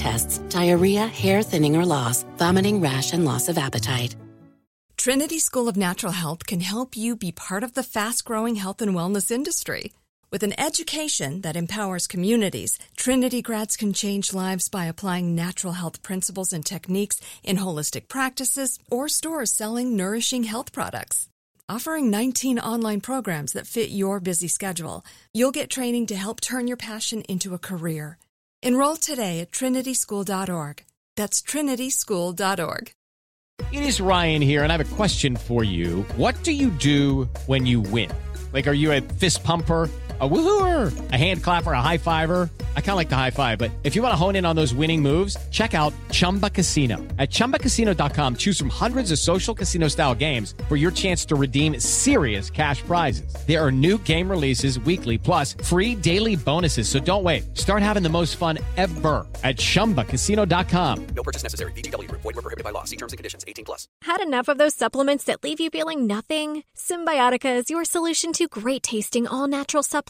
tests, diarrhea, hair thinning or loss, vomiting, rash, and loss of appetite. Trinity School of Natural Health can help you be part of the fast growing health and wellness industry. With an education that empowers communities, Trinity grads can change lives by applying natural health principles and techniques in holistic practices or stores selling nourishing health products. Offering 19 online programs that fit your busy schedule, you'll get training to help turn your passion into a career. Enroll today at trinityschool.org. That's trinityschool.org. It is Ryan here, and I have a question for you. What do you do when you win? Like, are you a fist pumper? A woohooer, a hand clapper, a high fiver. I kind of like the high five, but if you want to hone in on those winning moves, check out Chumba Casino. At ChumbaCasino.com, choose from hundreds of social casino style games for your chance to redeem serious cash prizes. There are new game releases weekly, plus free daily bonuses. So don't wait. Start having the most fun ever at ChumbaCasino.com. No purchase necessary. VGW. Void were prohibited by law. See terms and conditions. 18 plus. Had enough of those supplements that leave you feeling nothing? Cymbiotika is your solution to great tasting all natural supplements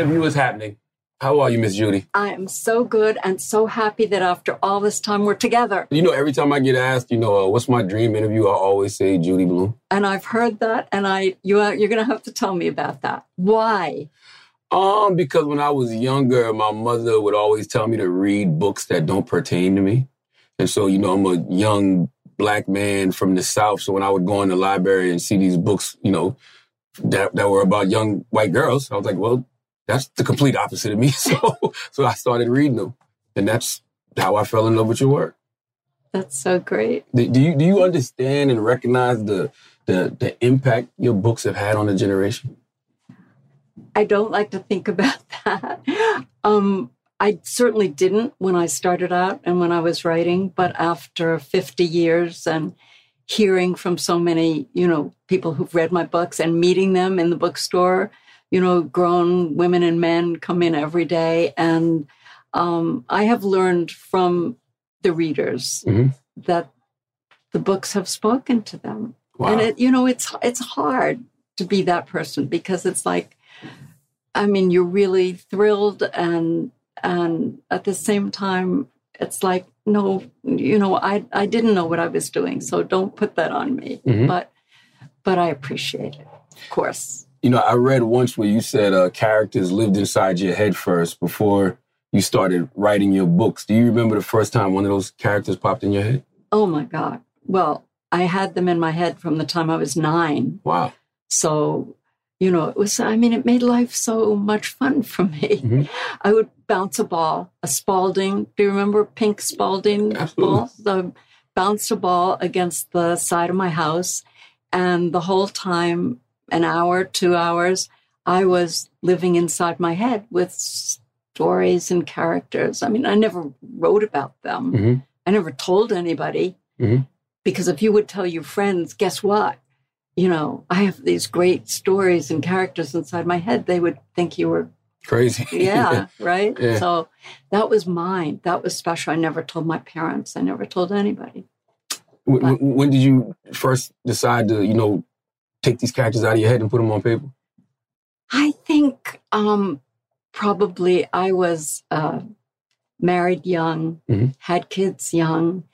interview is happening. How are you, Miss Judy? I am so good and so happy that after all this time we're together. You know, every time I get asked, you know, uh, what's my dream interview, I always say Judy Blume. And I've heard that, and I you are, you're going to have to tell me about that. Why? Um, because when I was younger, my mother would always tell me to read books that don't pertain to me. And so, you know, I'm a young black man from the South. So when I would go in the library and see these books, you know, that, that were about young white girls, I was like, well, that's the complete opposite of me. So, so I started reading them. And that's how I fell in love with your work. That's so great. Do do you, do you understand and recognize the, the, the impact your books have had on a generation? I don't like to think about that. Um, I certainly didn't when I started out and when I was writing, but after 50 years and hearing from so many, you know, people who've read my books and meeting them in the bookstore, you know, grown women and men come in every day and um, I have learned from the readers Mhm. that the books have spoken to them. Wow. And it, you know, it's it's hard to be that person because it's like, I mean, you're really thrilled, and and at the same time, it's like, no, you know, I I didn't know what I was doing, so don't put that on me. Mhm. But but I appreciate it, of course. You know, I read once where you said uh, characters lived inside your head first before you started writing your books. Do you remember the first time one of those characters popped in your head? Oh my God. Well, I had them in my head from the time I was nine. Wow. So, you know, it was, I mean, it made life so much fun for me. Mhm. I would bounce a ball, a Spalding. Do you remember pink Spalding Absolutely. ball? So, bounced a ball against the side of my house. And the whole time, an hour, two hours, I was living inside my head with stories and characters. I mean, I never wrote about them. Mhm. I never told anybody Mhm. because if you would tell your friends, guess what? You know, I have these great stories and characters inside my head. They would think you were, Crazy. yeah, right? Yeah. So that was mine. That was special. I never told my parents. I never told anybody. when- when did you first decide to, you know, take these characters out of your head and put them on paper? I think um, probably I was uh, married young, Mhm. had kids young,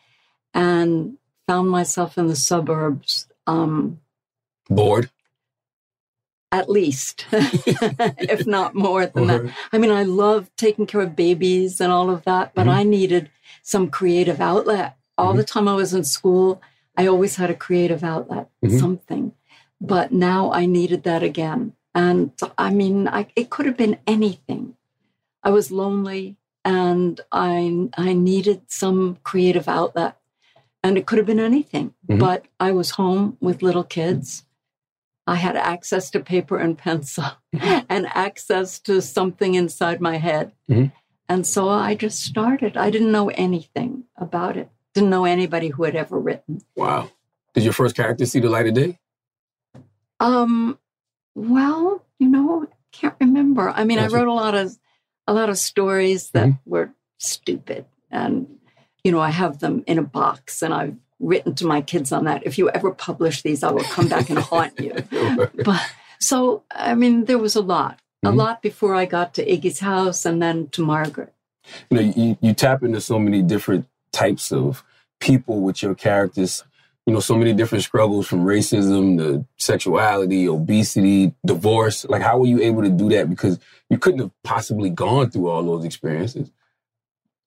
and found myself in the suburbs. Um, Bored. at least, if not more than that. I mean, I love taking care of babies and all of that, but Mhm. I needed some creative outlet. All the time I was in school, I always had a creative outlet, Mhm. something. But now I needed that again. And I mean, I, it could have been anything. I was lonely and I, I needed some creative outlet. And it could have been anything. Mhm. But I was home with little kids. I had access to paper and pencil and access to something inside my head. Mhm. And so I just started. I didn't know anything about it, didn't know anybody who had ever written. Wow. Did your first character see the light of day? Um, well, you know, can't remember. I mean, Gotcha. I wrote a lot of a lot of stories that Mhm. were stupid, and you know, I have them in a box, and I've written to my kids on that. If you ever publish these, I will come back and haunt you. But so, I mean, there was a lot, a Mhm. lot before I got to Iggie's house, and then to Margaret. you know, you, you tap into so many different types of people with your characters. You know, so many different struggles from racism to sexuality, obesity, divorce. Like, how were you able to do that? Because you couldn't have possibly gone through all those experiences.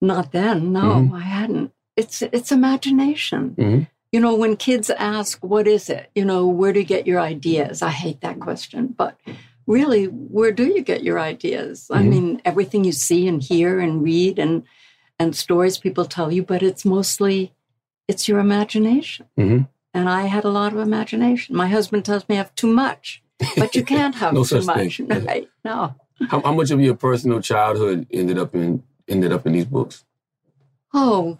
Not then, no, Mhm. I hadn't. It's it's imagination. Mhm. You know, when kids ask, "What is it?" You know, where do you get your ideas? I hate that question, but really, where do you get your ideas? I Mhm. mean, everything you see and hear and read and and stories people tell you, but it's mostly it's your imagination. Mhm. And I had a lot of imagination. My husband tells me I have too much, but you can't have No too much. thing. Right? No. How, how much of your personal childhood ended up in ended up in these books? Oh,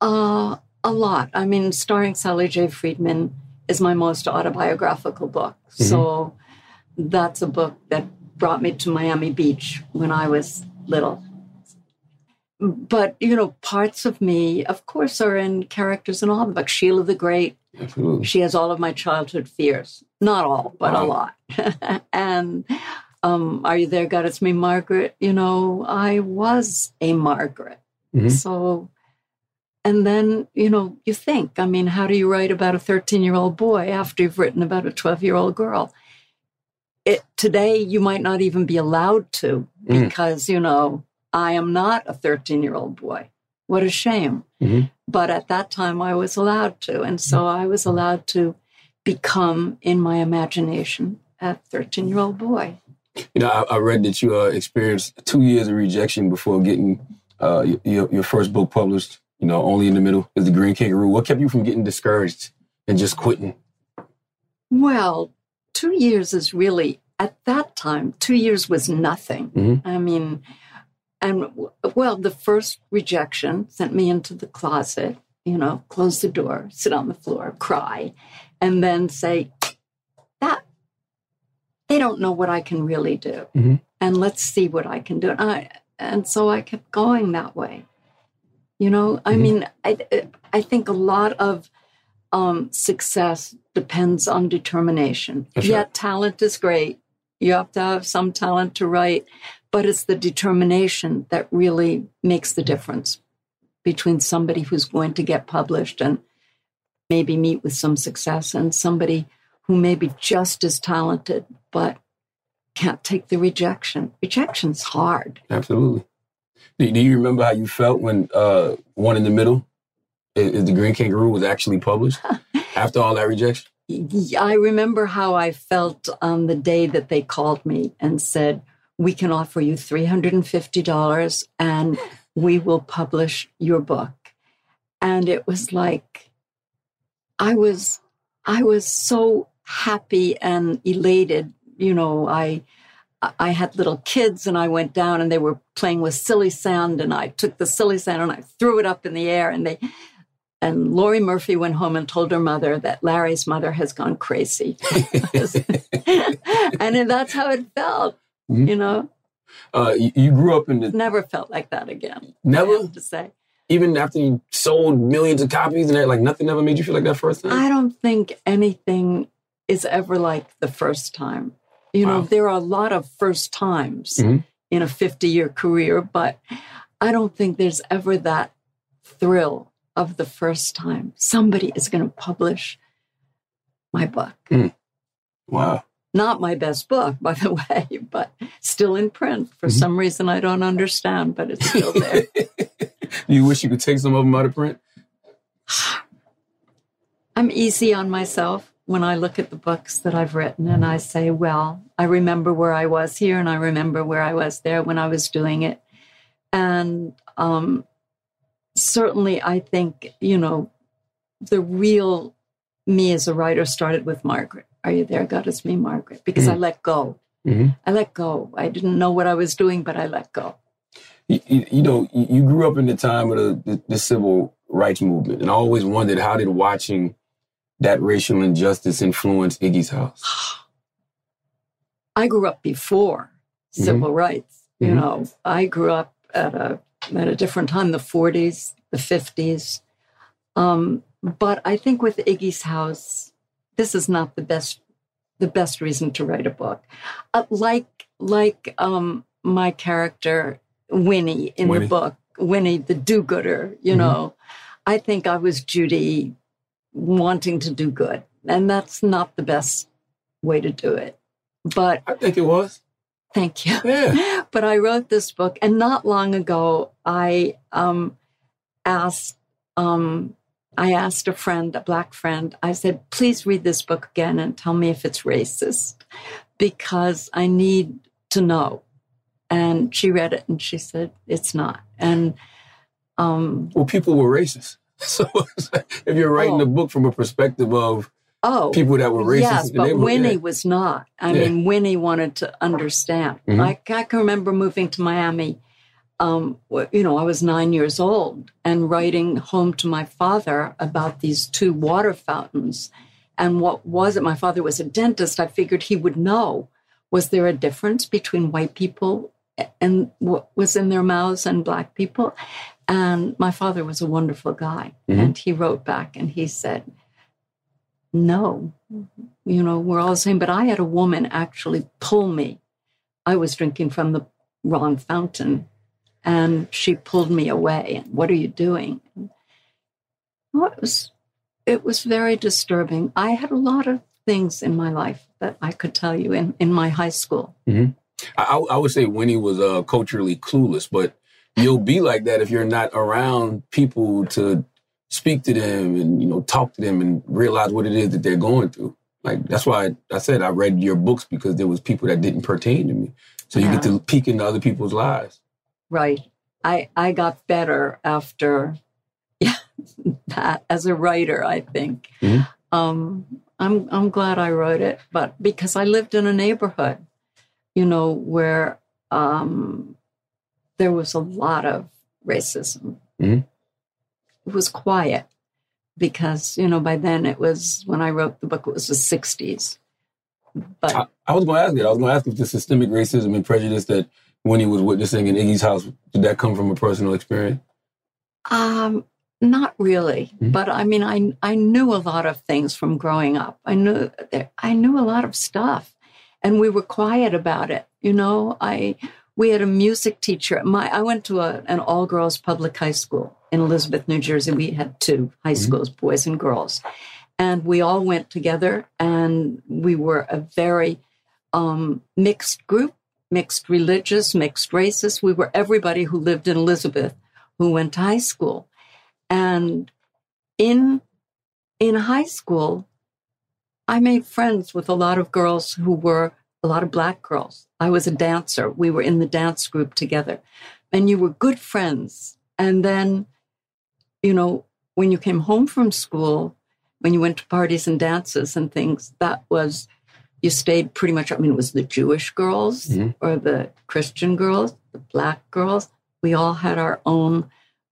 uh, a lot. I mean, starring Sally J. Freedman is my most autobiographical book. So that's a book that brought me to Miami Beach when I was little. But, you know, parts of me, of course, are in characters in all the books. Sheila the Great, Absolutely. she has all of my childhood fears. Not all, but a lot. and um, Are You There, God? It's Me, Margaret. You know, I was a Margaret. Mhm. So, and then, you know, you think, I mean, how do you write about a 13 year old boy after you've written about a 12 year old girl? It, today, you might not even be allowed to Mm. because, you know, I am not a 13 year old boy. What a shame. Mhm. But at that time, I was allowed to. And so I was allowed to become, in my imagination, a 13 year old boy. You know, I, I read that you uh, experienced two years of rejection before getting uh, your, your first book published. You know, only in the middle is the Green Kangaroo. What kept you from getting discouraged and just quitting? Well, two years is really, at that time, two years was nothing. Mhm. I mean, and well, the first rejection sent me into the closet, you know, close the door, sit on the floor, cry, and then say, that they don't know what I can really do. Mhm. And let's see what I can do. And I, and so I kept going that way. You know, I Mhm. mean, I I think a lot of um, success depends on determination. That's yeah, right. talent is great. You have to have some talent to write, but it's the determination that really makes the difference between somebody who's going to get published and maybe meet with some success and somebody who may be just as talented but can't take the rejection. Rejection's hard. Absolutely. Do, do you remember how you felt when uh, One in the Middle, is, is the Green Kangaroo, was actually published after all that rejection? I remember how I felt on the day that they called me and said, We can offer you $350 and we will publish your book. And it was like, I was, I was so happy and elated. You know, I, I had little kids and I went down and they were playing with silly sand and I took the silly sand and I threw it up in the air and they, and Lori Murphy went home and told her mother that Larry's mother has gone crazy. and that's how it felt, Mhm. you know. Uh, you, you grew up in the Never felt like that again. I never, have to say. even after you sold millions of copies and that, like nothing ever made you feel like that first time. I don't think anything is ever like the first time. You know, Wow. there are a lot of first times Mhm. in a 50 year career, but I don't think there's ever that thrill of the first time somebody is going to publish my book. Wow. Not my best book, by the way, but still in print for Mhm. some reason I don't understand, but it's still there. you wish you could take some of them out of print? I'm easy on myself when I look at the books that I've written and I say, well, I remember where I was here and I remember where I was there when I was doing it. And um, certainly, I think, you know, the real me as a writer started with Margaret. Are you there? God, it's me, Margaret, because I let go. Mhm. I let go. I didn't know what I was doing, but I let go. You, you, know, you, grew up in the time of the, the, the civil rights movement, and I always wondered how did watching that racial injustice influence Iggie's house? I grew up before civil rights. You Mhm. know, I grew up at a at a different time, the 40s, the 50s. Um, but I think with Iggie's house, this is not the best the best reason to write a book. Uh, like like um, my character Winnie in Winnie. the book, Winnie the do-gooder. You Mhm. know, I think I was Judy wanting to do good, and that's not the best way to do it. But I think it was. Thank you. Yeah. But I wrote this book, and not long ago, I um, asked um, I asked a friend, a black friend. I said, "Please read this book again and tell me if it's racist, because I need to know." And she read it, and she said, "It's not." And um, Well, people were racist. So if you're writing Oh. a book from a perspective of oh, people that were racist, Yes, but Winnie yeah. was not. I Yeah. mean, Winnie wanted to understand. Mhm. I, I can remember moving to Miami. Um, you know, I was nine years old and writing home to my father about these two water fountains. And what was it? My father was a dentist. I figured he would know. Was there a difference between white people and what was in their mouths and black people? And my father was a wonderful guy. Mhm. And he wrote back and he said, no, you know, we're all the same. But I had a woman actually pull me. I was drinking from the wrong fountain and she pulled me away. And what are you doing? Well, it was, it was very disturbing. I had a lot of things in my life that I could tell you in, in my high school. I, I I would say Winnie was uh, culturally clueless, but you'll be like that if you're not around people to speak to them and you know talk to them and realize what it is that they're going through. Like that's why I said I read your books because there was people that didn't pertain to me, so you get to peek into other people's lives. Right. I I got better after yeah, that as a writer, I think. Mhm. Um I'm I'm glad I wrote it, but because I lived in a neighborhood, you know, where um there was a lot of racism. Mhm. It was quiet because, you know, by then it was when I wrote the book it was the 60s. But I, I was going to ask you. I was going to ask if the systemic racism and prejudice that Winnie was witnessing in Iggie's house? Did that come from a personal experience? Um, not really, Mhm. but I mean, I I knew a lot of things from growing up. I knew I knew a lot of stuff, and we were quiet about it. You know, I we had a music teacher. My I went to a, an all girls public high school in Elizabeth, New Jersey. We had two high schools, boys and girls, and we all went together, and we were a very um, mixed group, mixed religious, mixed races. We were everybody who lived in Elizabeth who went to high school. And in in high school, I made friends with a lot of girls who were a lot of black girls. I was a dancer. We were in the dance group together. And you were good friends. And then, you know, when you came home from school, when you went to parties and dances and things, that was you stayed pretty much. I mean, it was the Jewish girls Mhm. or the Christian girls, the black girls. We all had our own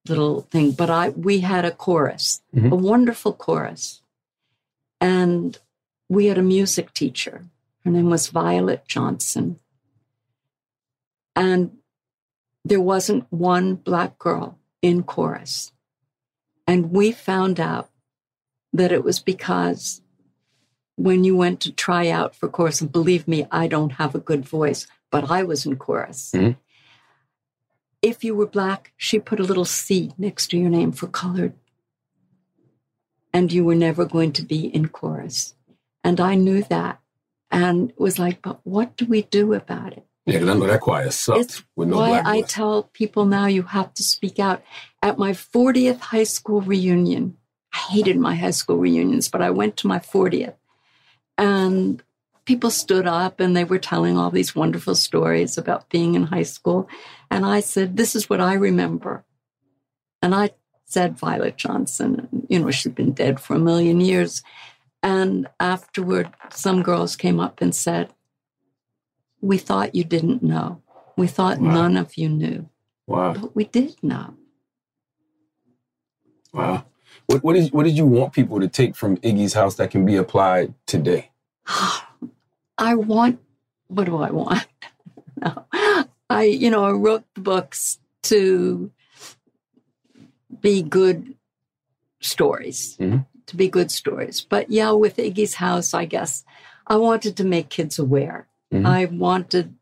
little thing, but I we had a chorus, Mhm. a wonderful chorus, and we had a music teacher. Her name was Violet Johnson, and there wasn't one black girl in chorus, and we found out that it was because when you went to try out for chorus, and believe me, I don't have a good voice, but I was in chorus. Mhm. If you were black, she put a little C next to your name for colored. And you were never going to be in chorus. And I knew that. And was like, but what do we do about it? Yeah, because I know that choir sucked It's with no why I tell people now you have to speak out. At my 40th high school reunion, I hated my high school reunions, but I went to my 40th and people stood up and they were telling all these wonderful stories about being in high school. And I said, This is what I remember. And I said Violet Johnson. You know, she'd been dead for a million years. And afterward, some girls came up and said, We thought you didn't know. We thought Wow. none of you knew. wow, But we did know. Wow. What what is what did you want people to take from Iggie's house that can be applied today? I want, what do I want? no. I, you know, I wrote the books to be good stories, Mhm. to be good stories. But yeah, with Iggie's house, I guess I wanted to make kids aware. Mhm. I wanted,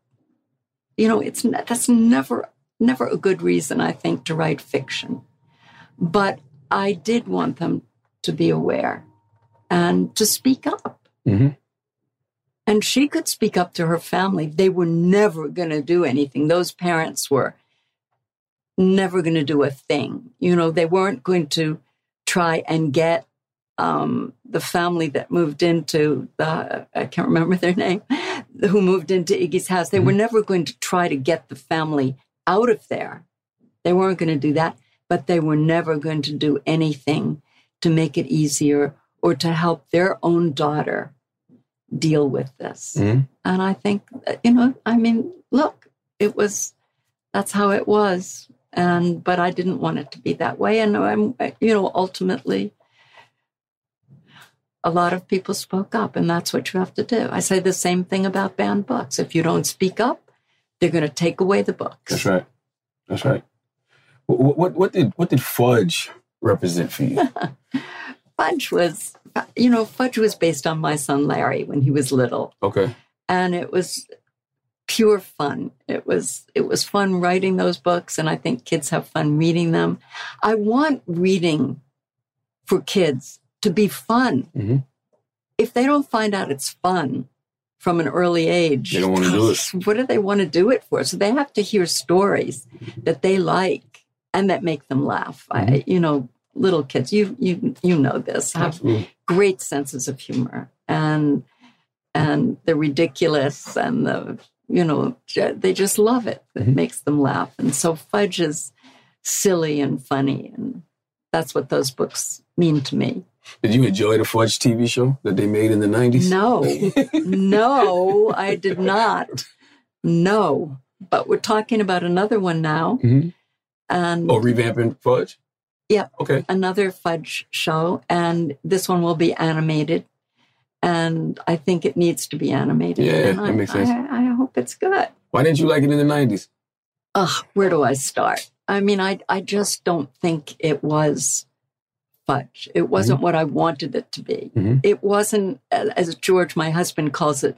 you know, it's that's never, never a good reason, I think, to write fiction. But I did want them to be aware and to speak up. Mhm. And she could speak up to her family. They were never going to do anything. Those parents were never going to do a thing. You know, they weren't going to try and get um, the family that moved into the, I can't remember their name, who moved into Iggie's house. They were never going to try to get the family out of there. They weren't going to do that, but they were never going to do anything to make it easier or to help their own daughter deal with this. Mhm. And I think, you know, I mean, look, it was, that's how it was. And, but I didn't want it to be that way. And I'm, you know, ultimately, a lot of people spoke up, and that's what you have to do. I say the same thing about banned books. If you don't speak up, they're going to take away the books. That's right. That's right. What, what what did what did fudge represent for you? Fudge was, you know, Fudge was based on my son Larry when he was little. Okay. and it was pure fun it was it was fun writing those books and i think kids have fun reading them i want reading for kids to be fun Mhm. if they don't find out it's fun from an early age They don't wanna do it. what do they want to do it for so they have to hear stories that they like and that make them laugh Mm-hmm. you know little kids you you you know this have Absolutely. great senses of humor and and the ridiculous and the you know they just love it it Mhm. makes them laugh and so fudge is silly and funny and that's what those books mean to me Did you enjoy the Fudge TV show that they made in the nineties? no no i did not no but we're talking about another one now Mhm. And Oh, revamping Fudge. Yep. Okay. another fudge show and this one will be animated and i think it needs to be animated Yeah, and that I, makes sense. I, I hope it's good Why didn't you like it in the nineties? ugh, where do I start? I mean, I, I just don't think it was fudge. It wasn't what I wanted it to be. Mhm. It wasn't, as George, my husband, calls it,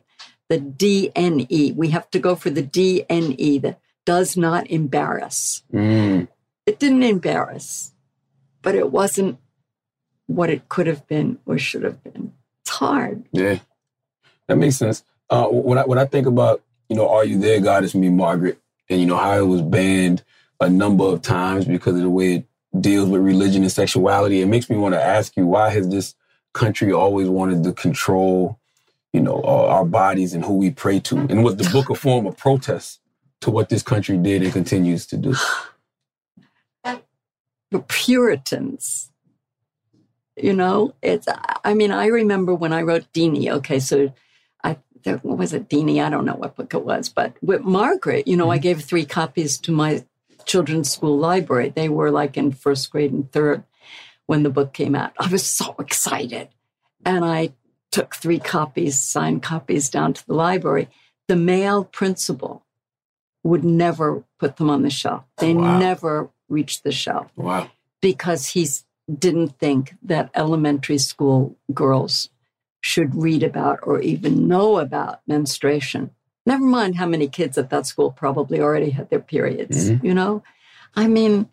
the DNE. We have to go for the DNE that does not embarrass. Mm. It didn't embarrass, but it wasn't what it could have been or should have been. It's hard. Yeah, that makes sense. Uh, when I when I think about you know, Are You There, God It's Me, Margaret, and you know how it was banned a number of times because of the way it deals with religion and sexuality, it makes me want to ask you why has this country always wanted to control, you know, our, our bodies and who we pray to, and was the book a form of protest to what this country did and continues to do? the Puritans. You know, it's, I mean, I remember when I wrote Deenie, okay, so I, there, what was it, Deenie? I don't know what book it was, but with Margaret, you know, I mm-hmm. gave three copies to my children's school library. They were like in first grade and third when the book came out. I was so excited. And I took three copies, signed copies down to the library. The male principal would never put them on the shelf. They Wow. never reached the shelf Wow. because he didn't think that elementary school girls should read about or even know about menstruation. Never mind how many kids at that school probably already had their periods, Mhm. you know? I mean,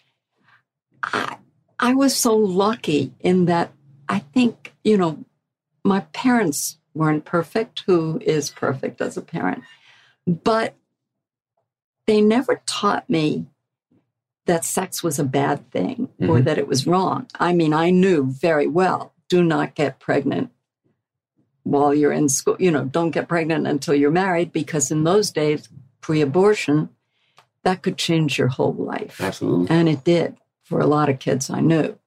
I, I was so lucky in that I think, you know, my parents weren't perfect. Who is perfect as a parent? But they never taught me that sex was a bad thing or Mhm. that it was wrong. I mean, I knew very well do not get pregnant while you're in school. You know, don't get pregnant until you're married because in those days, pre abortion, that could change your whole life. Absolutely. And it did for a lot of kids I knew.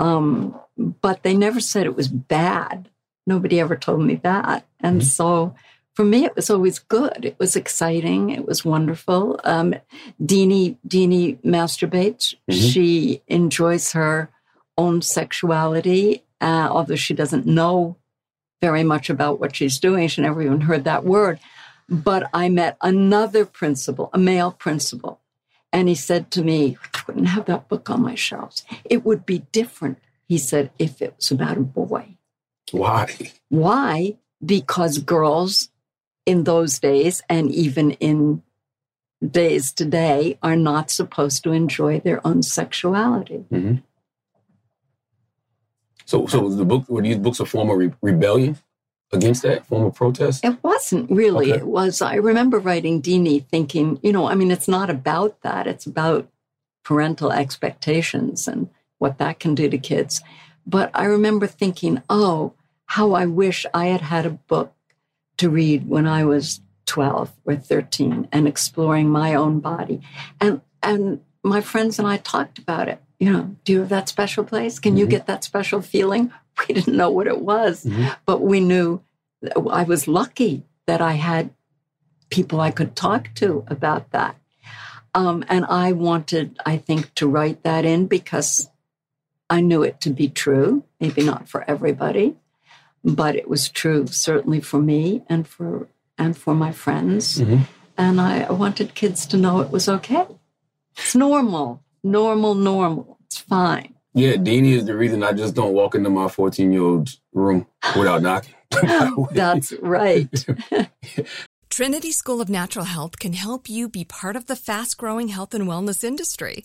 Um, but they never said it was bad. Nobody ever told me that. And so for me, it was always good. It was exciting. It was wonderful. Um, Deenie, Deenie masturbates. Mhm. She enjoys her own sexuality, uh, although she doesn't know very much about what she's doing. She never even heard that word. But I met another principal, a male principal, and he said to me, I wouldn't have that book on my shelves. It would be different, he said, if it was about a boy. Why? Why? Because girls in those days and even in days today are not supposed to enjoy their own sexuality. hmm So, so the book were these books a form of re- rebellion against that form of protest? It wasn't really. Okay. It was, I remember writing Deenie, thinking, you know, I mean, it's not about that. It's about parental expectations and what that can do to kids. But I remember thinking, oh, how I wish I had had a book to read when I was 12 or 13 and exploring my own body. And, and my friends and I talked about it. You know, do you have that special place? Can you Mhm. get that special feeling? We didn't know what it was, Mhm. but we knew I was lucky that I had people I could talk to about that. Um, and I wanted, I think, to write that in because I knew it to be true. Maybe not for everybody, but it was true certainly for me and for and for my friends. Mhm. And I, I wanted kids to know it was okay. It's normal, normal, normal. It's fine. Yeah, Deenie is the reason I just don't walk into my 14 year old's room without knocking. That's right. Trinity School of Natural Health can help you be part of the fast growing health and wellness industry.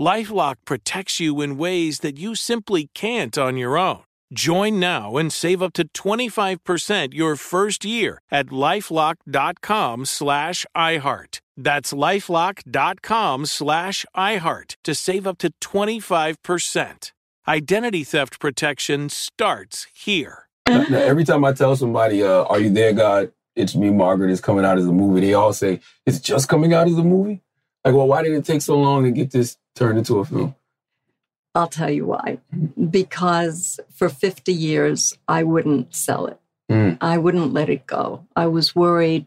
Lifelock protects you in ways that you simply can't on your own. Join now and save up to 25% your first year at lifelock.com slash iHeart. That's lifelock.com slash iHeart to save up to 25%. Identity theft protection starts here. Now, now, every time I tell somebody, uh, "Are you there, God?" It's me, Margaret. Is coming out as a movie. They all say, "It's just coming out as a movie." Like, well, why did it take so long to get this turned into a film? I'll tell you why. Because for 50 years, I wouldn't sell it. Mm. I wouldn't let it go. I was worried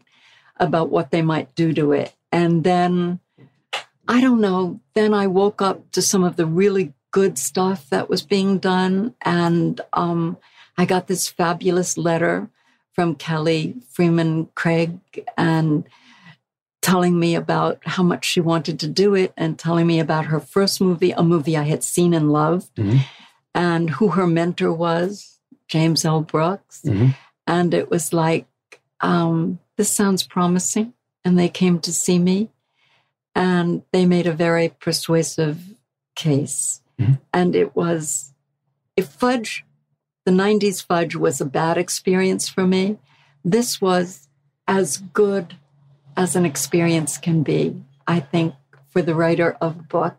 about what they might do to it. And then, I don't know, then I woke up to some of the really good stuff that was being done. And um, I got this fabulous letter from Kelly Fremon Craig and telling me about how much she wanted to do it and telling me about her first movie, a movie I had seen and loved, Mhm. and who her mentor was, James L. Brooks. Mhm. And it was like, um, this sounds promising. And they came to see me and they made a very persuasive case. And it was, if Fudge, the 90s Fudge was a bad experience for me, this was as good as an experience can be, I think, for the writer of a book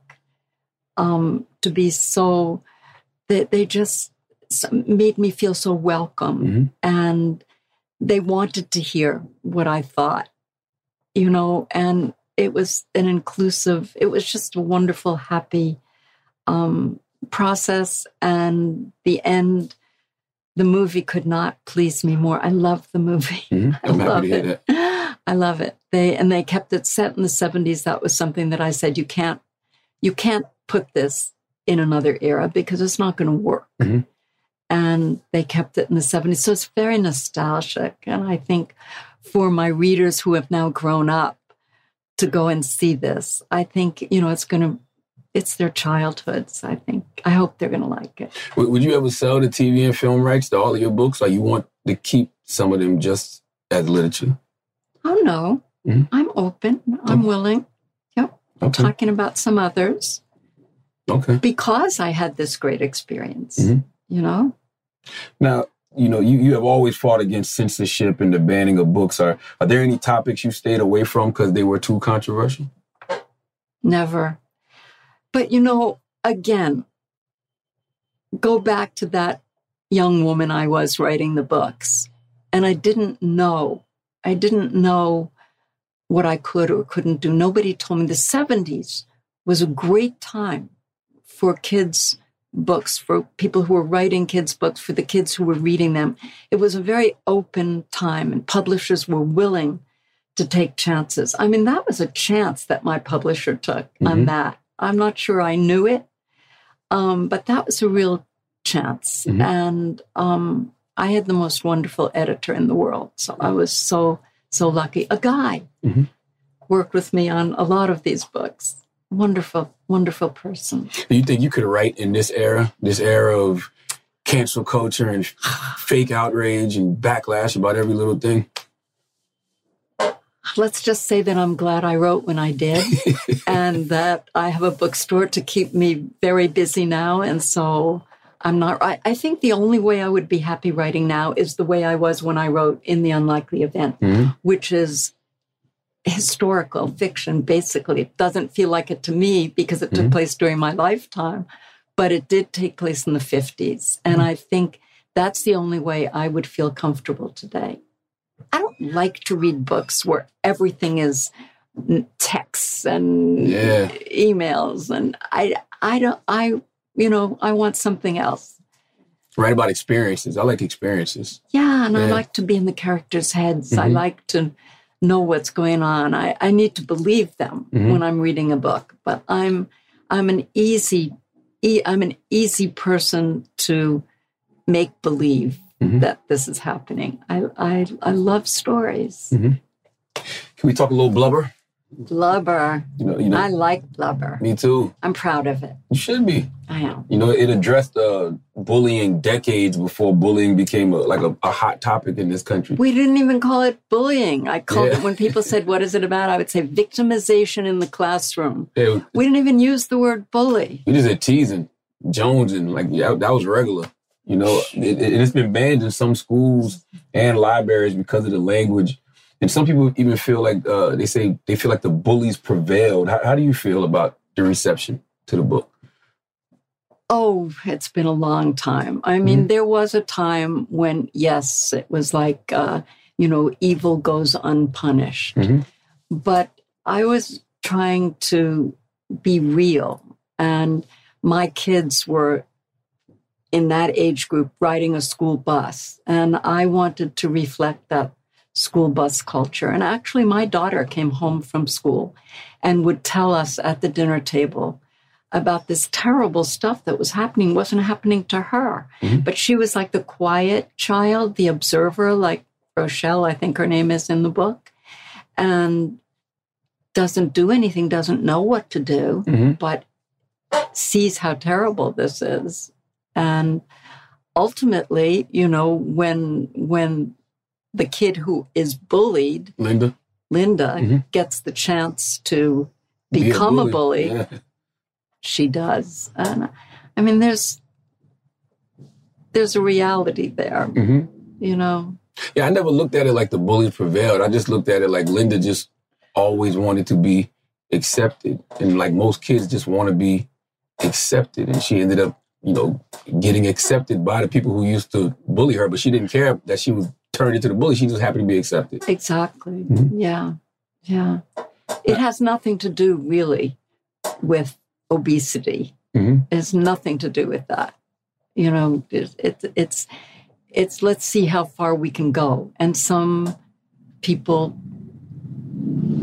um, to be so, they, they just made me feel so welcome and they wanted to hear what I thought, you know, and it was an inclusive, it was just a wonderful, happy um, process. And the end, the movie could not please me more. I love the movie. Mhm. I love hear it. I love it. They and they kept it set in the 70s. That was something that I said you can't you can't put this in another era because it's not going to work. Mhm. and they kept it in the 70s. So it's very nostalgic. And I think for my readers who have now grown up to go and see this, I think, you know, it's going to, it's their childhoods. I think, I hope they're going to like it. Would, would you ever sell the TV and film rights to all of your books, or you want to keep some of them just as literature? Oh, no. Mhm. I'm open. I'm willing. Yep. I'm Okay. talking about some others Okay. because I had this great experience, Mhm. you know? Now, you know, you, you have always fought against censorship and the banning of books. Are are there any topics you stayed away from because they were too controversial? Never. But you know, again, go back to that young woman I was writing the books. And I didn't know. I didn't know what I could or couldn't do. Nobody told me the 70s was a great time for kids' books, for people who were writing kids' books, for the kids who were reading them. It was a very open time, and publishers were willing to take chances. I mean, that was a chance that my publisher took on Mhm. that. I'm not sure I knew it, um, but that was a real chance. Mhm. And um, I had the most wonderful editor in the world. So I was so, so lucky. A guy Mhm. worked with me on a lot of these books. Wonderful, wonderful person. Do you think you could write in this era, this era of cancel culture and fake outrage and backlash about every little thing? Let's just say that I'm glad I wrote when I did and that I have a bookstore to keep me very busy now. And so I'm not, I, I think the only way I would be happy writing now is the way I was when I wrote In the Unlikely Event, which is historical fiction, basically. It doesn't feel like it to me because it took Mhm. place during my lifetime, but it did take place in the 50s. And I think that's the only way I would feel comfortable today. I don't like to read books where everything is texts and Yeah. emails and I I don't I you know I want something else. Write about experiences. I like experiences. Yeah, and I like to be in the characters' heads. I Mhm. like to know what's going on. I, I need to believe them Mhm. when I'm reading a book. But I'm I'm an easy e- I'm an easy person to make believe Mm-hmm. that this is happening. I I I love stories. Can we talk a little blubber? Blubber. You know, you know. I like blubber. Me too. I'm proud of it. You should be. I am. You know, it addressed uh, bullying decades before bullying became a, like a, a hot topic in this country. We didn't even call it bullying. I called Yeah. it when people said, What is it about? I would say victimization in the classroom. Yeah, We didn't even use the word bully. we just said teasing, jonesing, like yeah, that was regular. You know, it, it, it's been banned in some schools and libraries because of the language. And some people even feel like uh, they say they feel like the bullies prevailed. How, how do you feel about the reception to the book? Oh, it's been a long time. I mean, there was a time when, yes, it was like, uh, you know, evil goes unpunished. But I was trying to be real. And my kids were in that age group riding a school bus. And I wanted to reflect that school bus culture. And actually, my daughter came home from school and would tell us at the dinner table about this terrible stuff that was happening wasn't happening to her. Mm-hmm. But she was like the quiet child, the observer, like Rochelle, I think her name is in the book, and doesn't do anything, doesn't know what to do, mm-hmm. but sees how terrible this is. And ultimately, you know, when when the kid who is bullied, Linda? Linda, gets the chance to Be a become a bully. bully, Yeah. she does. And I mean, there's there's a reality there, Mhm. you know. Yeah, I never looked at it like the bullies prevailed. I just looked at it like Linda just always wanted to be accepted. And like most kids just want to be accepted. And she ended up, you know, getting accepted by the people who used to bully her, but she didn't care that she was turned into the bully. She just happened to be accepted. Exactly. Mhm. Yeah. Yeah. It has nothing to do really with obesity. Mhm. It has nothing to do with that. You know, it, it, it's it's let's see how far we can go. And some people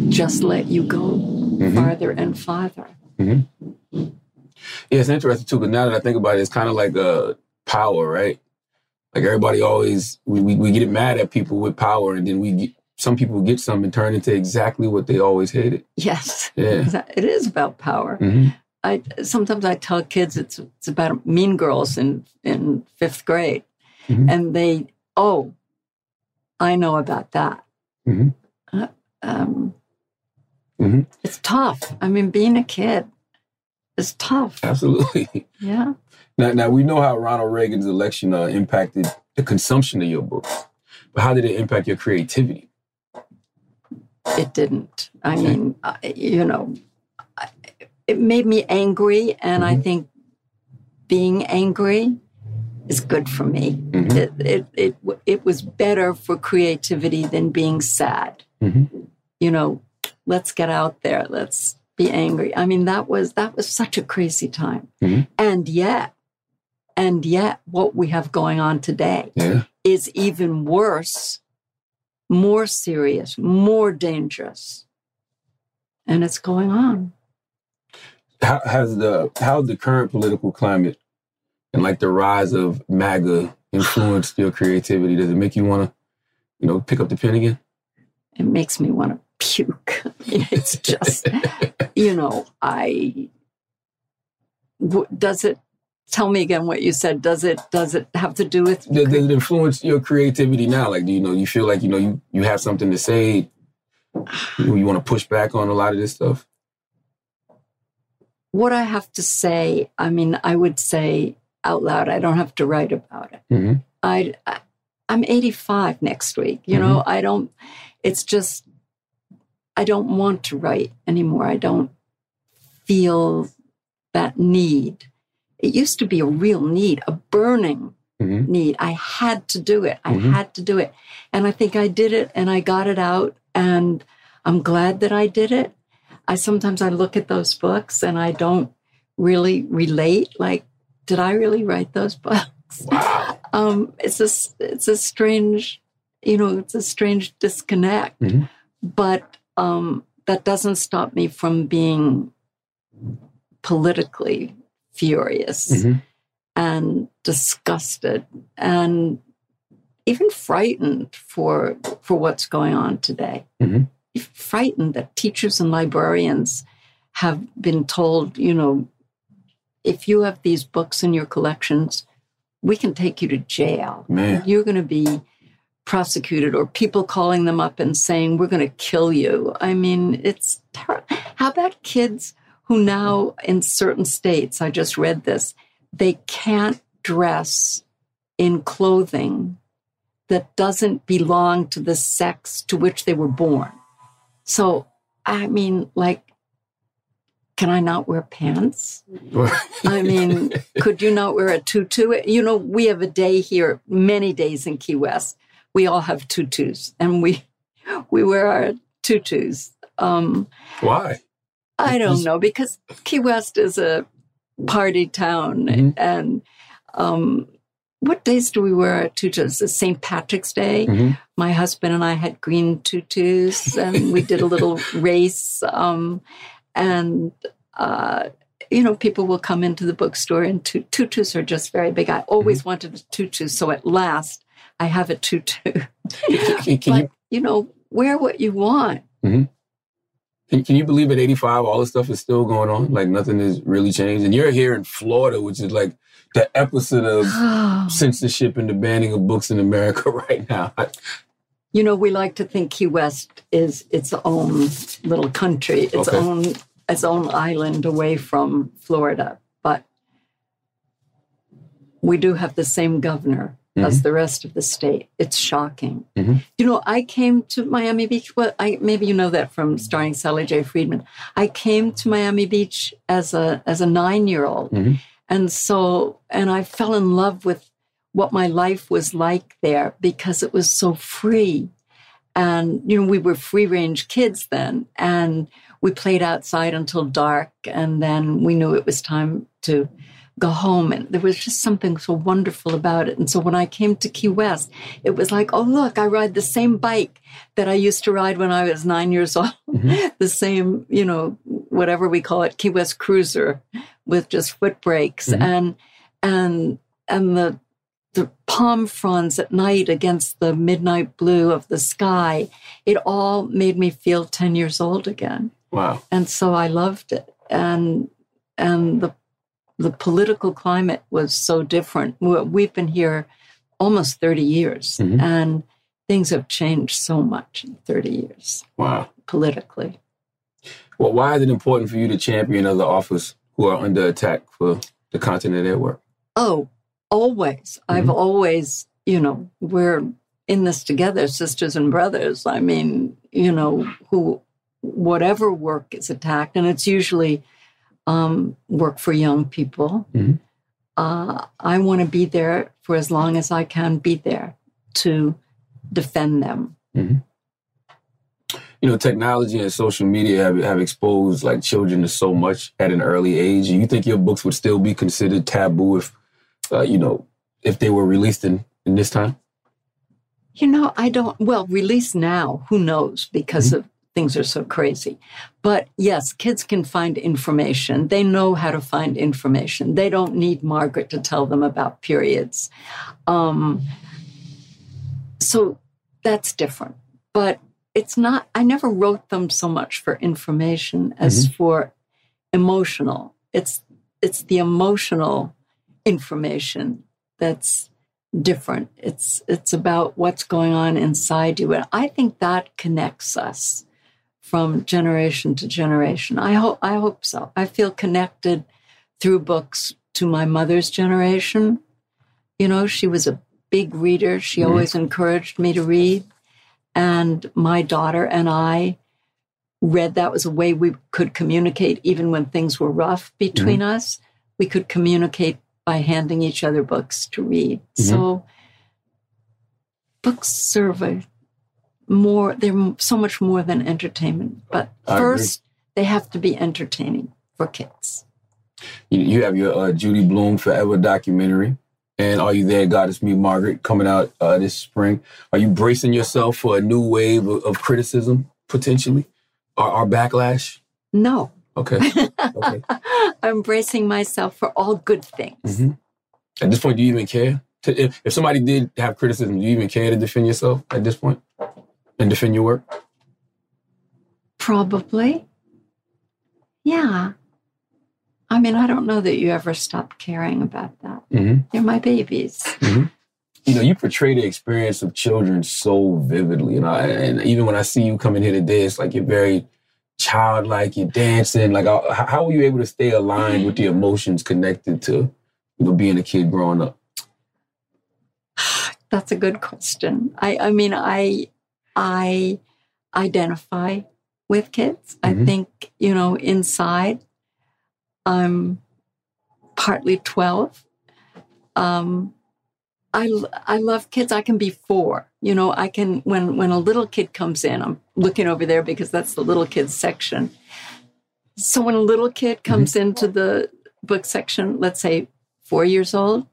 just let you go farther and farther. Mhm. Yeah, it's interesting too, because now that I think about it, it's kind of like a power, right? Like everybody always, we, we, we get mad at people with power and then we get, some people get something and turn into exactly what they always hated. Yes. Yeah. It is about power. Mhm. I sometimes I tell kids it's it's about mean girls in in fifth grade, Mhm. and they oh, I know about that. Mhm. Uh, um, Mhm. It's tough. I mean, being a kid is tough. Absolutely. Yeah. Now, now we know how Ronald Reagan's election uh, impacted the consumption of your books, but how did it impact your creativity? It didn't. I mean, I, you know, I, it made me angry, and I mm-hmm. think being angry is good for me. Mm-hmm. It, it it it was better for creativity than being sad. Mm-hmm. You know, let's get out there. Let's be angry. I mean, that was that was such a crazy time, mm-hmm. and yet, and yet, what we have going on today Yeah. is even worse, more serious, more dangerous. And it's going on. How has the how the current political climate and like the rise of MAGA influenced your creativity? Does it make you want to, you know, pick up the pen again? It makes me want to puke. I mean, it's just, you know, I. w- Does it tell me again what you said? Does it does it have to do with Does it influence your creativity now? Like, do you know you feel like you know you you have something to say? You, you want to push back on a lot of this stuff? what I have to say? I mean, I would say out loud. I don't have to write about it. Mm-hmm. I, I I'm 85 next week. You know, I don't. It's just I don't want to write anymore. I don't feel that need. It used to be a real need, a burning Mm-hmm. need. I had to do it. I Mhm. had to do it, and I think I did it, and I got it out, and I'm glad that I did it. I sometimes I look at those books and I don't really relate. Like, did I really write those books? um, it's a it's a strange, you know, it's a strange disconnect. Mhm. But um, that doesn't stop me from being politically furious Mhm. and disgusted and even frightened for for what's going on today. Mhm. Frightened that teachers and librarians have been told, you know, if you have these books in your collections, we can take you to jail. Man. You're going to be prosecuted, or people calling them up and saying, We're going to kill you. I mean, it's terrible. How about kids who now, in certain states, I just read this, they can't dress in clothing that doesn't belong to the sex to which they were born. So, I mean, like, can I not wear pants? I mean, could you not wear a tutu? You know, we have a day here, many days in Key West. We all have tutus, and we we wear our tutus. Um, Why? I don't know because Key West is a party town, and um, what days do we wear our tutus? It's St. Patrick's Day. Mhm. My husband and I had green tutus, and we did a little race. Um, and uh, you know, people will come into the bookstore, and tutus are just very big. I always wanted a tutu, so at last I have a tutu. Can, can but you know, wear what you want. you mhm. can, can you believe at 85 all this stuff is still going on? Like nothing has really changed. And you're here in Florida, which is like the epicenter of censorship and the banning of books in America right now. You know, we like to think Key West is its own little country, its Okay. own its own island away from Florida, but we do have the same governor as Mhm. the rest of the state. It's shocking. Mhm. You know, I came to Miami Beach. Well, I, maybe you know that from starring Sally J. Freedman. I came to Miami Beach as a as a nine year old, Mhm. and so and I fell in love with what my life was like there because it was so free. And you know, we were free range kids then, and we played outside until dark, and then we knew it was time to go home. And there was just something so wonderful about it. And so when I came to Key West, it was like, oh, look, I ride the same bike that I used to ride when I was nine years old. the same, you know, whatever we call it, Key West Cruiser with just foot brakes. Mhm. And, and, and the, the palm fronds at night against the midnight blue of the sky. It all made me feel 10 years old again. Wow. And so I loved it. And and the the political climate was so different. We've been here almost 30 years Mhm. and things have changed so much in 30 years Wow. politically. Well, why is it important for you to champion other authors who are under attack for the content of their work? Oh, always. I've always, you know, we're in this together, sisters and brothers. I mean, you know, who, whatever work is attacked, and it's usually um, work for young people. Mhm. Uh, I want to be there for as long as I can be there to defend them. You know, technology and social media have, have exposed like children to so much at an early age. You think your books would still be considered taboo if, uh, you know, if they were released in, in this time? You know, I don't, well, release now, who knows, because of things are so crazy. But yes, kids can find information. They know how to find information. They don't need Margaret to tell them about periods. Um, so that's different. But it's not, I never wrote them so much for information as for emotional. It's, it's the emotional information that's different. It's it's about what's going on inside you, and I think that connects us from generation to generation. I hope I hope so. I feel connected through books to my mother's generation. You know, she was a big reader. She Mhm. always encouraged me to read, and my daughter and I read. That was a way we could communicate, even when things were rough between us. We could communicate by handing each other books to read. Mhm. So books serve a more, they're so much more than entertainment. But I agree. first, they have to be entertaining for kids. You, you have your uh, Judy Blume Forever documentary. And Are You There, god Goddess Me Margaret, coming out uh, this spring. Are you bracing yourself for a new wave of, of criticism, potentially? Or, or backlash? No, Okay. okay. I'm bracing myself for all good things. hmm At this point, do you even care? To, if, if somebody did have criticism, do you even care to defend yourself at this point and defend your work? Probably. Yeah. I mean, I don't know that you ever stopped caring about that. Mm-hmm. They're my babies. Mm-hmm. You know, you portray the experience of children so vividly, you know, and even when I see you coming here today, it's like you're very childlike, you're dancing. Like, how how were you able to stay aligned with the emotions connected to, you know, being a kid growing up? That's a good question. I, I mean, I, I identify with kids. I Mhm. think, you know, inside, I'm partly 12. Um, I, I love kids. I can be four. You know, I can, when, when a little kid comes in, I'm looking over there because that's the little kids section. So when a little kid comes into the book section, let's say four years old,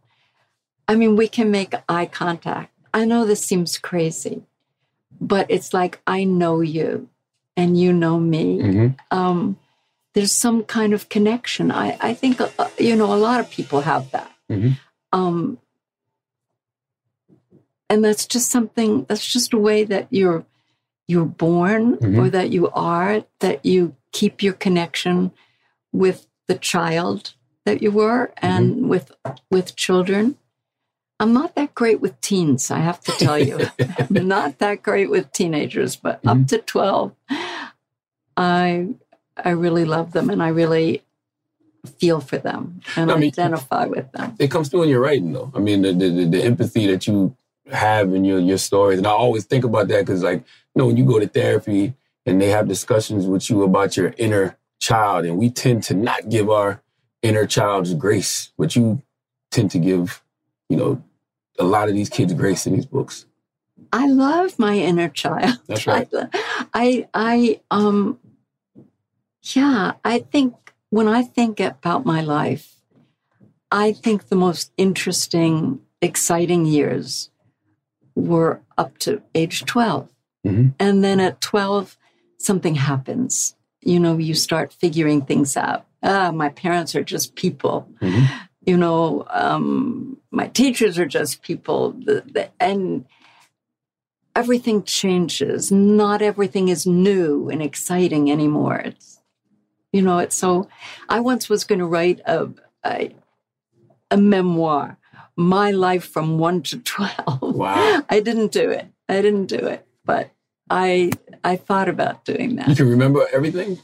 I mean, we can make eye contact. I know this seems crazy, but it's like I know you and you know me. Mhm. Um, there's some kind of connection. I, I think, uh, you know, a lot of people have that. Mhm. Um, and that's just something, that's just a way that you're, you're born Mhm. or that you are, that you keep your connection with the child that you were and with, with children. I'm not that great with teens, I have to tell you. I'm not that great with teenagers, but up mm-hmm. to 12, I I really love them and I really feel for them and I mean- identify with them. It comes through in your writing, though. I mean, the, the, the, the empathy that you have in your, your stories. And I always think about that because, like, you know, when you go to therapy and they have discussions with you about your inner child, and we tend to not give our inner child's grace, but you tend to give, you know, a lot of these kids grace in these books. I love my inner child. That's right. I I um yeah, I think when I think about my life, I think the most interesting, exciting years were up to age 12. Mhm. And then at 12, something happens. You know, you start figuring things out. Ah, my parents are just people. You know, um, my teachers are just people, the, the, and everything changes. Not everything is new and exciting anymore. It's, you know, it's so. I once was going to write a, a a memoir, my life from one to twelve. Wow. I didn't do it. I didn't do it, but I I thought about doing that. You can remember everything?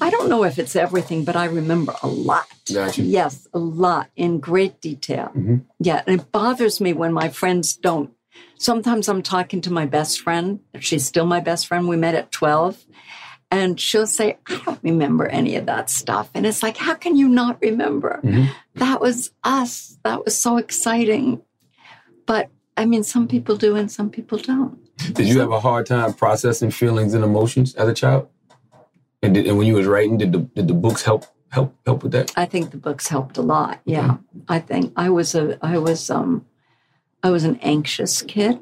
I don't know if it's everything, but I remember a lot. Gotcha. Yes, a lot in great detail. Mhm. Yeah, and it bothers me when my friends don't. Sometimes I'm talking to my best friend. She's still my best friend. We met at 12. And she'll say, I don't remember any of that stuff. And it's like, how can you not remember? That was us. That was so exciting. But I mean, some people do and some people don't. Did you have a hard time processing feelings and emotions as a child? And, did, and when you was writing, did the did the books help help help with that? I think the books helped a lot. Yeah. I think I was a I was um I was an anxious kid.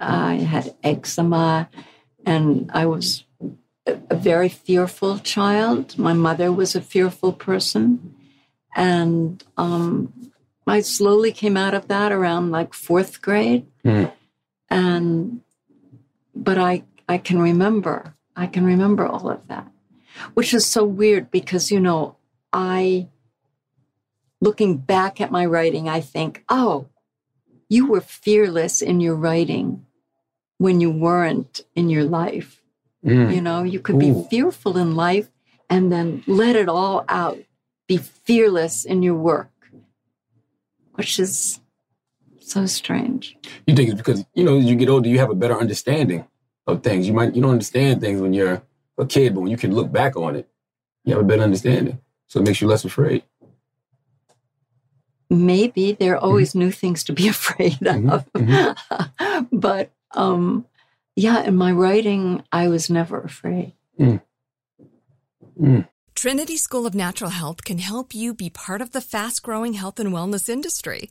I had eczema and I was a, a very fearful child. My mother was a fearful person. And um I slowly came out of that around like fourth grade. And but I I can remember I can remember all of that, which is so weird because you know I looking back at my writing I think oh you were fearless in your writing when you weren't in your life. Mm. You know you could be fearful in life and then let it all out. Be fearless in your work, which is so strange. You think it's because you know you get older, you have a better understanding of things. You might you don't understand things when you're a kid, but when you can look back on it, you have a better understanding. So it makes you less afraid. maybe there are always mm-hmm. new things to be afraid mm-hmm. of mm-hmm. but um yeah in my writing i was never afraid mm. Mm. Trinity School of Natural Health can help you be part of the fast growing health and wellness industry.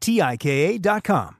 T I K A.com.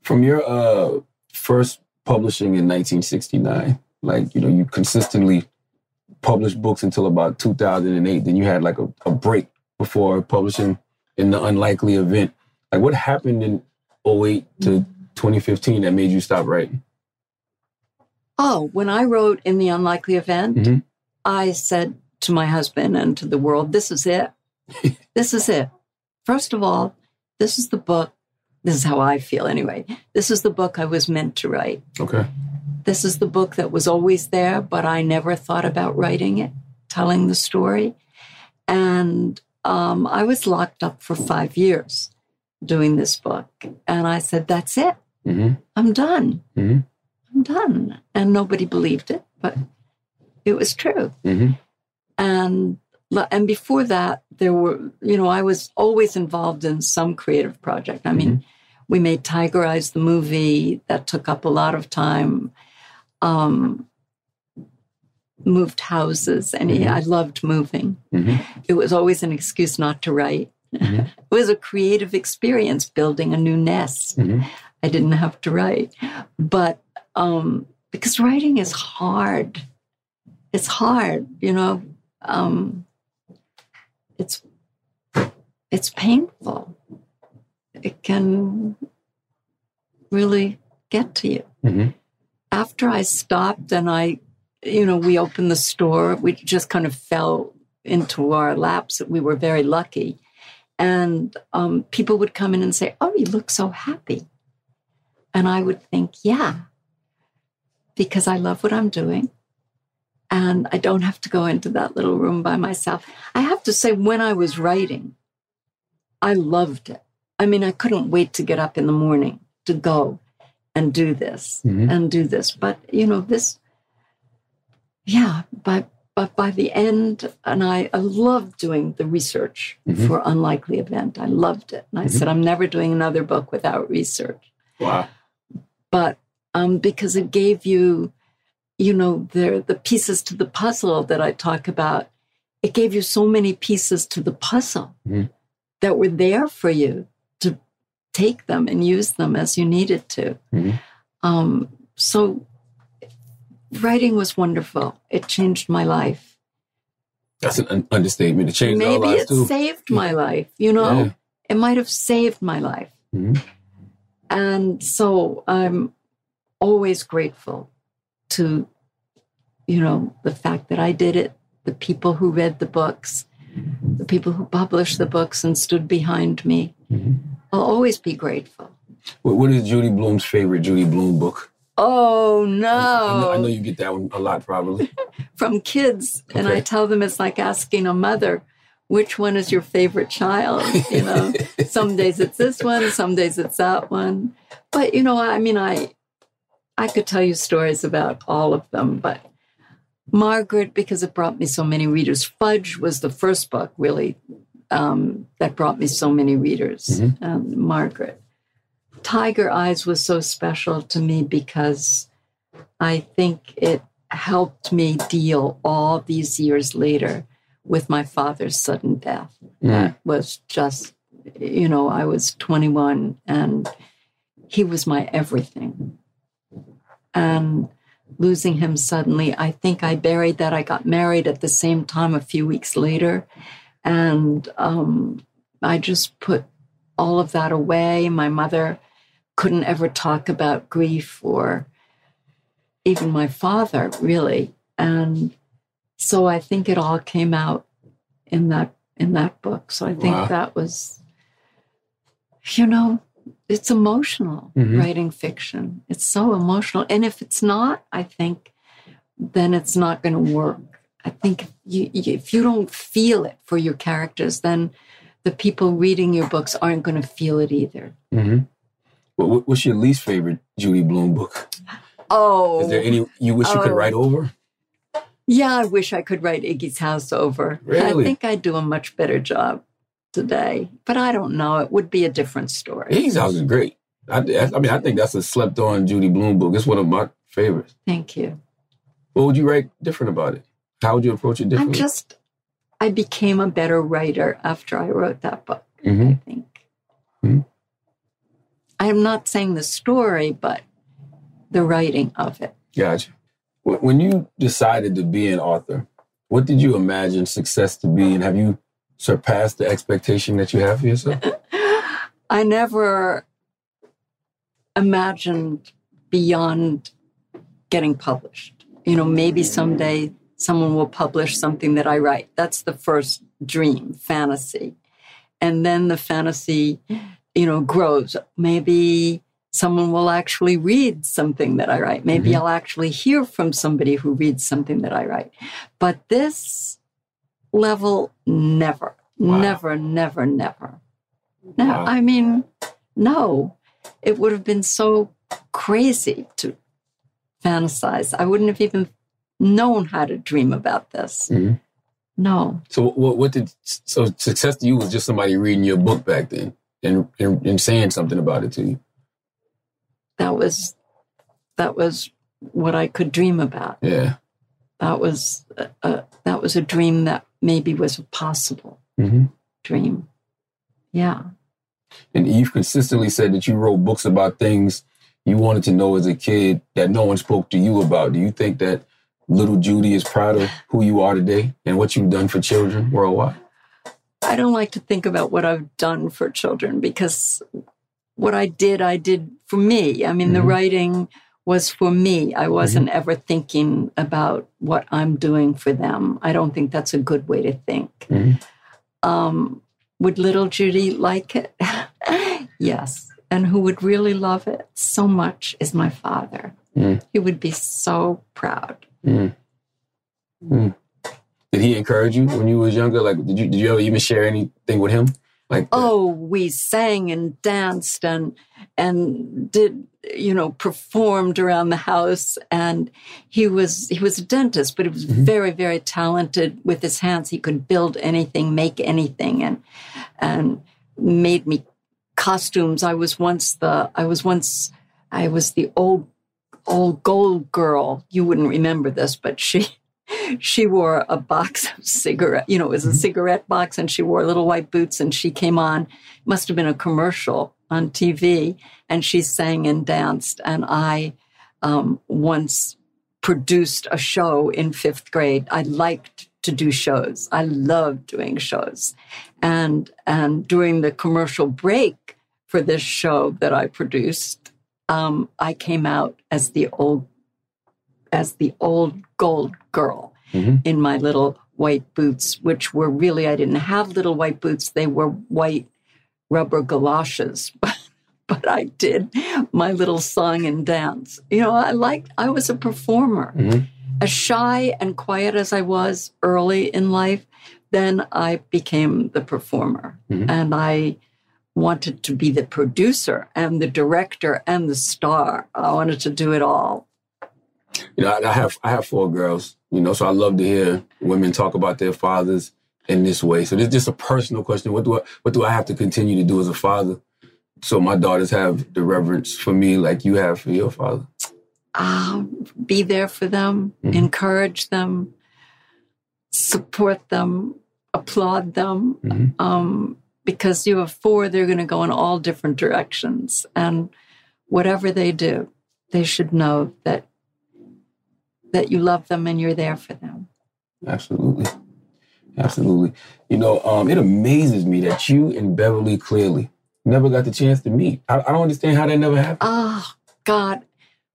From your uh, first publishing in 1969, like, you know, you consistently published books until about 2008. Then you had like a, a break before publishing in the unlikely event. Like, what happened in 08 to 2015 that made you stop writing? Oh, when I wrote in the unlikely event, Mm-hmm. I said to my husband and to the world, this is it. this is it. First of all, this is the book. This is how I feel anyway. This is the book I was meant to write. Okay. This is the book that was always there, but I never thought about writing it, telling the story. And um, I was locked up for five years doing this book. And I said, that's it. Mm-hmm. I'm done. Mm-hmm. I'm done. And nobody believed it, but it was true. Mm-hmm. And and before that, there were, you know, I was always involved in some creative project. I mean, we made Tiger Eyes, the movie, that took up a lot of time. Um, moved houses, and Mhm. I loved moving. Mm-hmm. It was always an excuse not to write. Mhm. It was a creative experience building a new nest. Mhm. I didn't have to write, but um, because writing is hard. It's hard, you know. Um, it's it's painful. It can really get to you. Mm-hmm. After I stopped and I, you know, we opened the store, we just kind of fell into our laps. We were very lucky. And um, people would come in and say, Oh, you look so happy. And I would think, Yeah, because I love what I'm doing. And I don't have to go into that little room by myself. I have to say, when I was writing, I loved it. I mean, I couldn't wait to get up in the morning to go and do this Mhm. and do this. But, you know, this, yeah, but, but by the end, and I, I loved doing the research Mhm. for Unlikely Event. I loved it. And I Mhm. said, I'm never doing another book without research Wow. but um, because it gave you, you know, the the pieces to the puzzle that I talk about. It gave you so many pieces to the puzzle Mhm. that were there for you to take them and use them as you needed to. Mhm. Um, so, writing was wonderful. It changed my life. That's an understatement. It changed Maybe it too. saved my life. You know, Yeah. it might have saved my life. Mhm. And so I'm always grateful to, you know, the fact that I did it, the people who read the books, the people who published the books and stood behind me. I'll always be grateful. What, is Judy Blume's favorite Judy Blume book? Oh no. I, know, I know you get that one a lot, probably. From kids. And I tell them it's like asking a mother, which one is your favorite child? You know, some days it's this one, some days it's that one. But you know, I mean, I I could tell you stories about all of them, but Margaret, because it brought me so many readers. Fudge was the first book, really, um, that brought me so many readers. Mhm. Um, Margaret. Tiger Eyes was so special to me because I think it helped me deal all these years later with my father's sudden death. That was just, you know, I was 21 and he was my everything. And losing him suddenly, I think I buried that. I got married at the same time a few weeks later. And um, I just put all of that away. My mother couldn't ever talk about grief or even my father, really. And so I think it all came out in that in that book. So I think Wow. that was, you know, it's emotional Mhm. writing fiction. It's so emotional. And if it's not, I think then it's not going to work. I think if you, you- if you don't feel it for your characters, then the people reading your books aren't going to feel it either. hmm What, what- what's your least favorite Judy Blume book? Oh, Is there any you wish you could Oh. write over? Yeah, I wish I could write Iggie's house over. Really? I think I'd do a much better job today, but I don't know. It would be a different story. Iggie's House is great. I, I mean, I think that's a slept on Judy Blume book. It's one of my favorites. Thank you. What would you write different about it? How would you approach it differently? I'm just, I became a better writer after I wrote that book. Mhm. think. I'm not saying the story, but the writing of it. Gotcha. When you decided to be an author, what did you imagine success to be, and have you surpassed the expectation that you have for yourself? I never imagined beyond getting published. You know, maybe someday someone will publish something that I write. That's the first dream, fantasy. And then the fantasy, you know, grows. Maybe someone will actually read something that I write. Maybe Mhm. I'll actually hear from somebody who reads something that I write. But this level, never, never, never, never. No, Wow. I mean, no. It would have been so crazy to fantasize. I wouldn't have even known how to dream about this. Mhm. No. So, what, what did so success to you was just somebody reading your book back then and, and and saying something about it to you? That was that was what I could dream about. Yeah. That was a, a, that was a dream that maybe was a possible hmm dream. Yeah. And you've consistently said that you wrote books about things you wanted to know as a kid that no one spoke to you about. Do you think that little Judy is proud of who you are today and what you've done for children worldwide? I don't like to think about what I've done for children because what I did, I did for me. I mean, the Mhm. writing was for me. I wasn't ever thinking about what I'm doing for them. I don't think that's a good way to think. Um, would little Judy like it? yes. And who would really love it so much is my father. Mm. He would be so proud. Mm. Mm. Did he encourage you when you was younger? Like, did you did you ever even share anything with him? Like, oh we sang and danced and and did you know performed around the house. And he was he was a dentist but he was mm-hmm. very very talented. With his hands he could build anything make anything and and made me costumes. I was once the i was once i was the old old gold girl. You wouldn't remember this but she she wore a box of cigarette, you know, it was a cigarette box and she wore little white boots and she came on, must have been a commercial on TV and she sang and danced. And I um, once produced a show in fifth grade. I liked to do shows. I loved doing shows. And, and during the commercial break for this show that I produced, um, I came out as the old as the old gold girl Mhm. in my little white boots, which were really, I didn't have little white boots. They were white rubber galoshes. But I did my little song and dance. You know, I liked, I was a performer. Mhm. As shy and quiet as I was early in life, then I became the performer. Mhm. And I wanted to be the producer and the director and the star. I wanted to do it all. you know, I, I have I have four girls, you know, so I love to hear women talk about their fathers in this way. So this is just a personal question. What do I what do I have to continue to do as a father so my daughters have the reverence for me like you have for your father? uh, be there for them, Mhm. encourage them, support them, applaud them. Mhm. Um, because you have four, they're going to go in all different directions. And whatever they do, they should know that that you love them and you're there for them. Absolutely. Absolutely. You know, um, it amazes me that you and Beverly Cleary never got the chance to meet. I, I don't understand how that never happened. Oh God,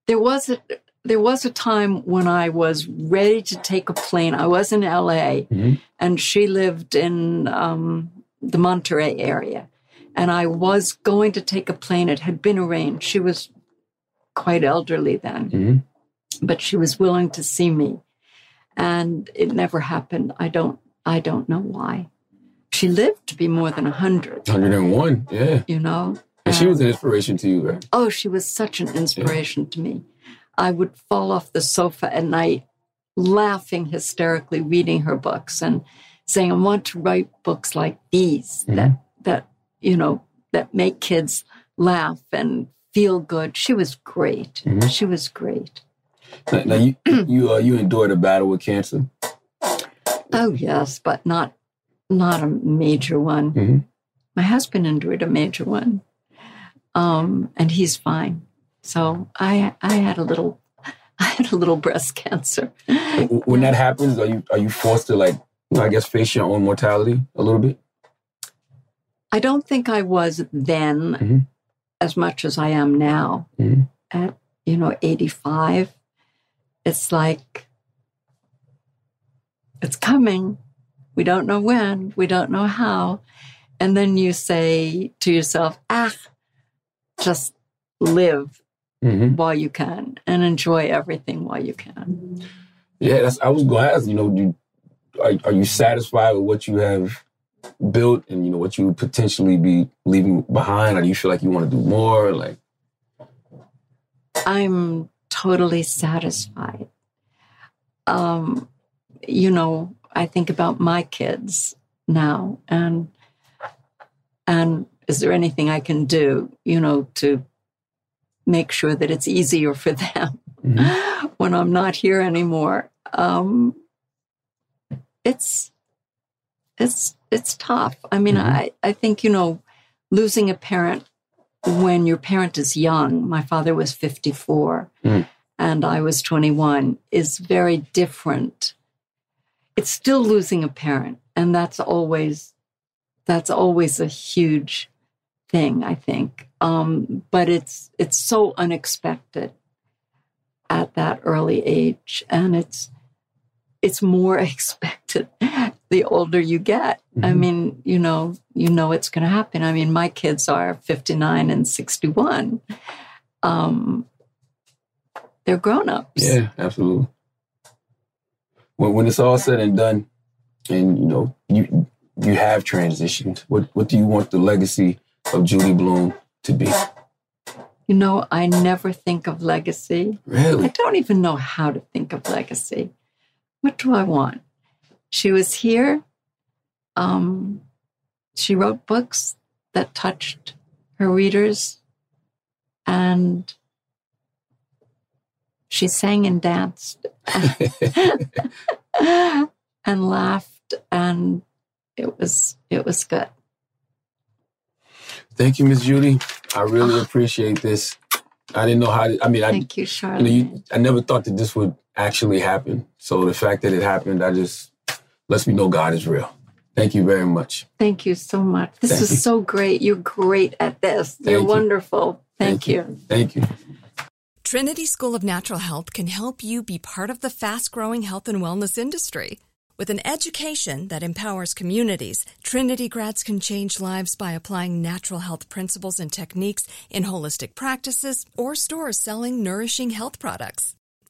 there was a there was a time when I was ready to take a plane. I was in L.A. Mhm. and she lived in um, the Monterey area, And I was going to take a plane. It had been arranged. She was quite elderly then, Mhm. But she was willing to see me. And it never happened. I don't I don't know why. She lived to be more than 100, 101, yeah. you know? And she was an inspiration to you, right? Oh, she was such an inspiration to me. I would fall off the sofa at night laughing hysterically, reading her books and saying, I want to write books like these that that, you know, that make kids laugh and feel good. She was great. Mhm. She was great. Now, now you you uh, you endured a battle with cancer. Oh yes, but not not a major one. Mhm. My husband endured a major one. Um, and he's fine. So I I had a little I had a little breast cancer. When that happens, are you are you forced to like, I guess, face your own mortality a little bit? I don't think I was then Mhm. as much as I am now Mhm. at, you know, 85. It's like, it's coming. We don't know when, we don't know how. And then you say to yourself, ah, just live Mhm. while you can and enjoy everything while you can. Yeah, that's. I was going to ask. You know, do, are are you satisfied with what you have built, and you know what you would potentially be leaving behind, or do you feel like you want to do more? Like, I'm totally satisfied. Um, you know, I think about my kids now and and is there anything I can do, you know, to make sure that it's easier for them when I'm not here anymore? Um, it's it's it's tough. I mean, I I think you know, losing a parent when your parent is young. My father was 54 Mm. and I was 21 is very different. It's still losing a parent, and that's always that's always a huge thing, I think. Um, but it's it's so unexpected at that early age, and it's it's more expected the older you get. I mean, you know, you know it's going to happen. I mean, my kids are 59 and 61. Um, they're grown ups. yeah, absolutely. When when it's all said and done, and you know you you have transitioned, what what do you want the legacy of Judy Blume to be? You know, I never think of legacy. Really? I don't even know how to think of legacy. What do I want? She was here. Um, she wrote books that touched her readers, and she sang and danced and laughed, and it was it was good. Thank you, Miss Judy. I really appreciate this. I didn't know how. To, I mean, I Thank you, you know, Charlotte. you, I never thought that this would actually happen. So the fact that it happened, I just lets me know God is real. Thank you very much. Thank you so much. This Thank is you. so great. You're great at this. You're you. wonderful. Thank, you. Thank you. Trinity School of Natural Health can help you be part of the fast growing health and wellness industry. With an education that empowers communities, Trinity grads can change lives by applying natural health principles and techniques in holistic practices or stores selling nourishing health products.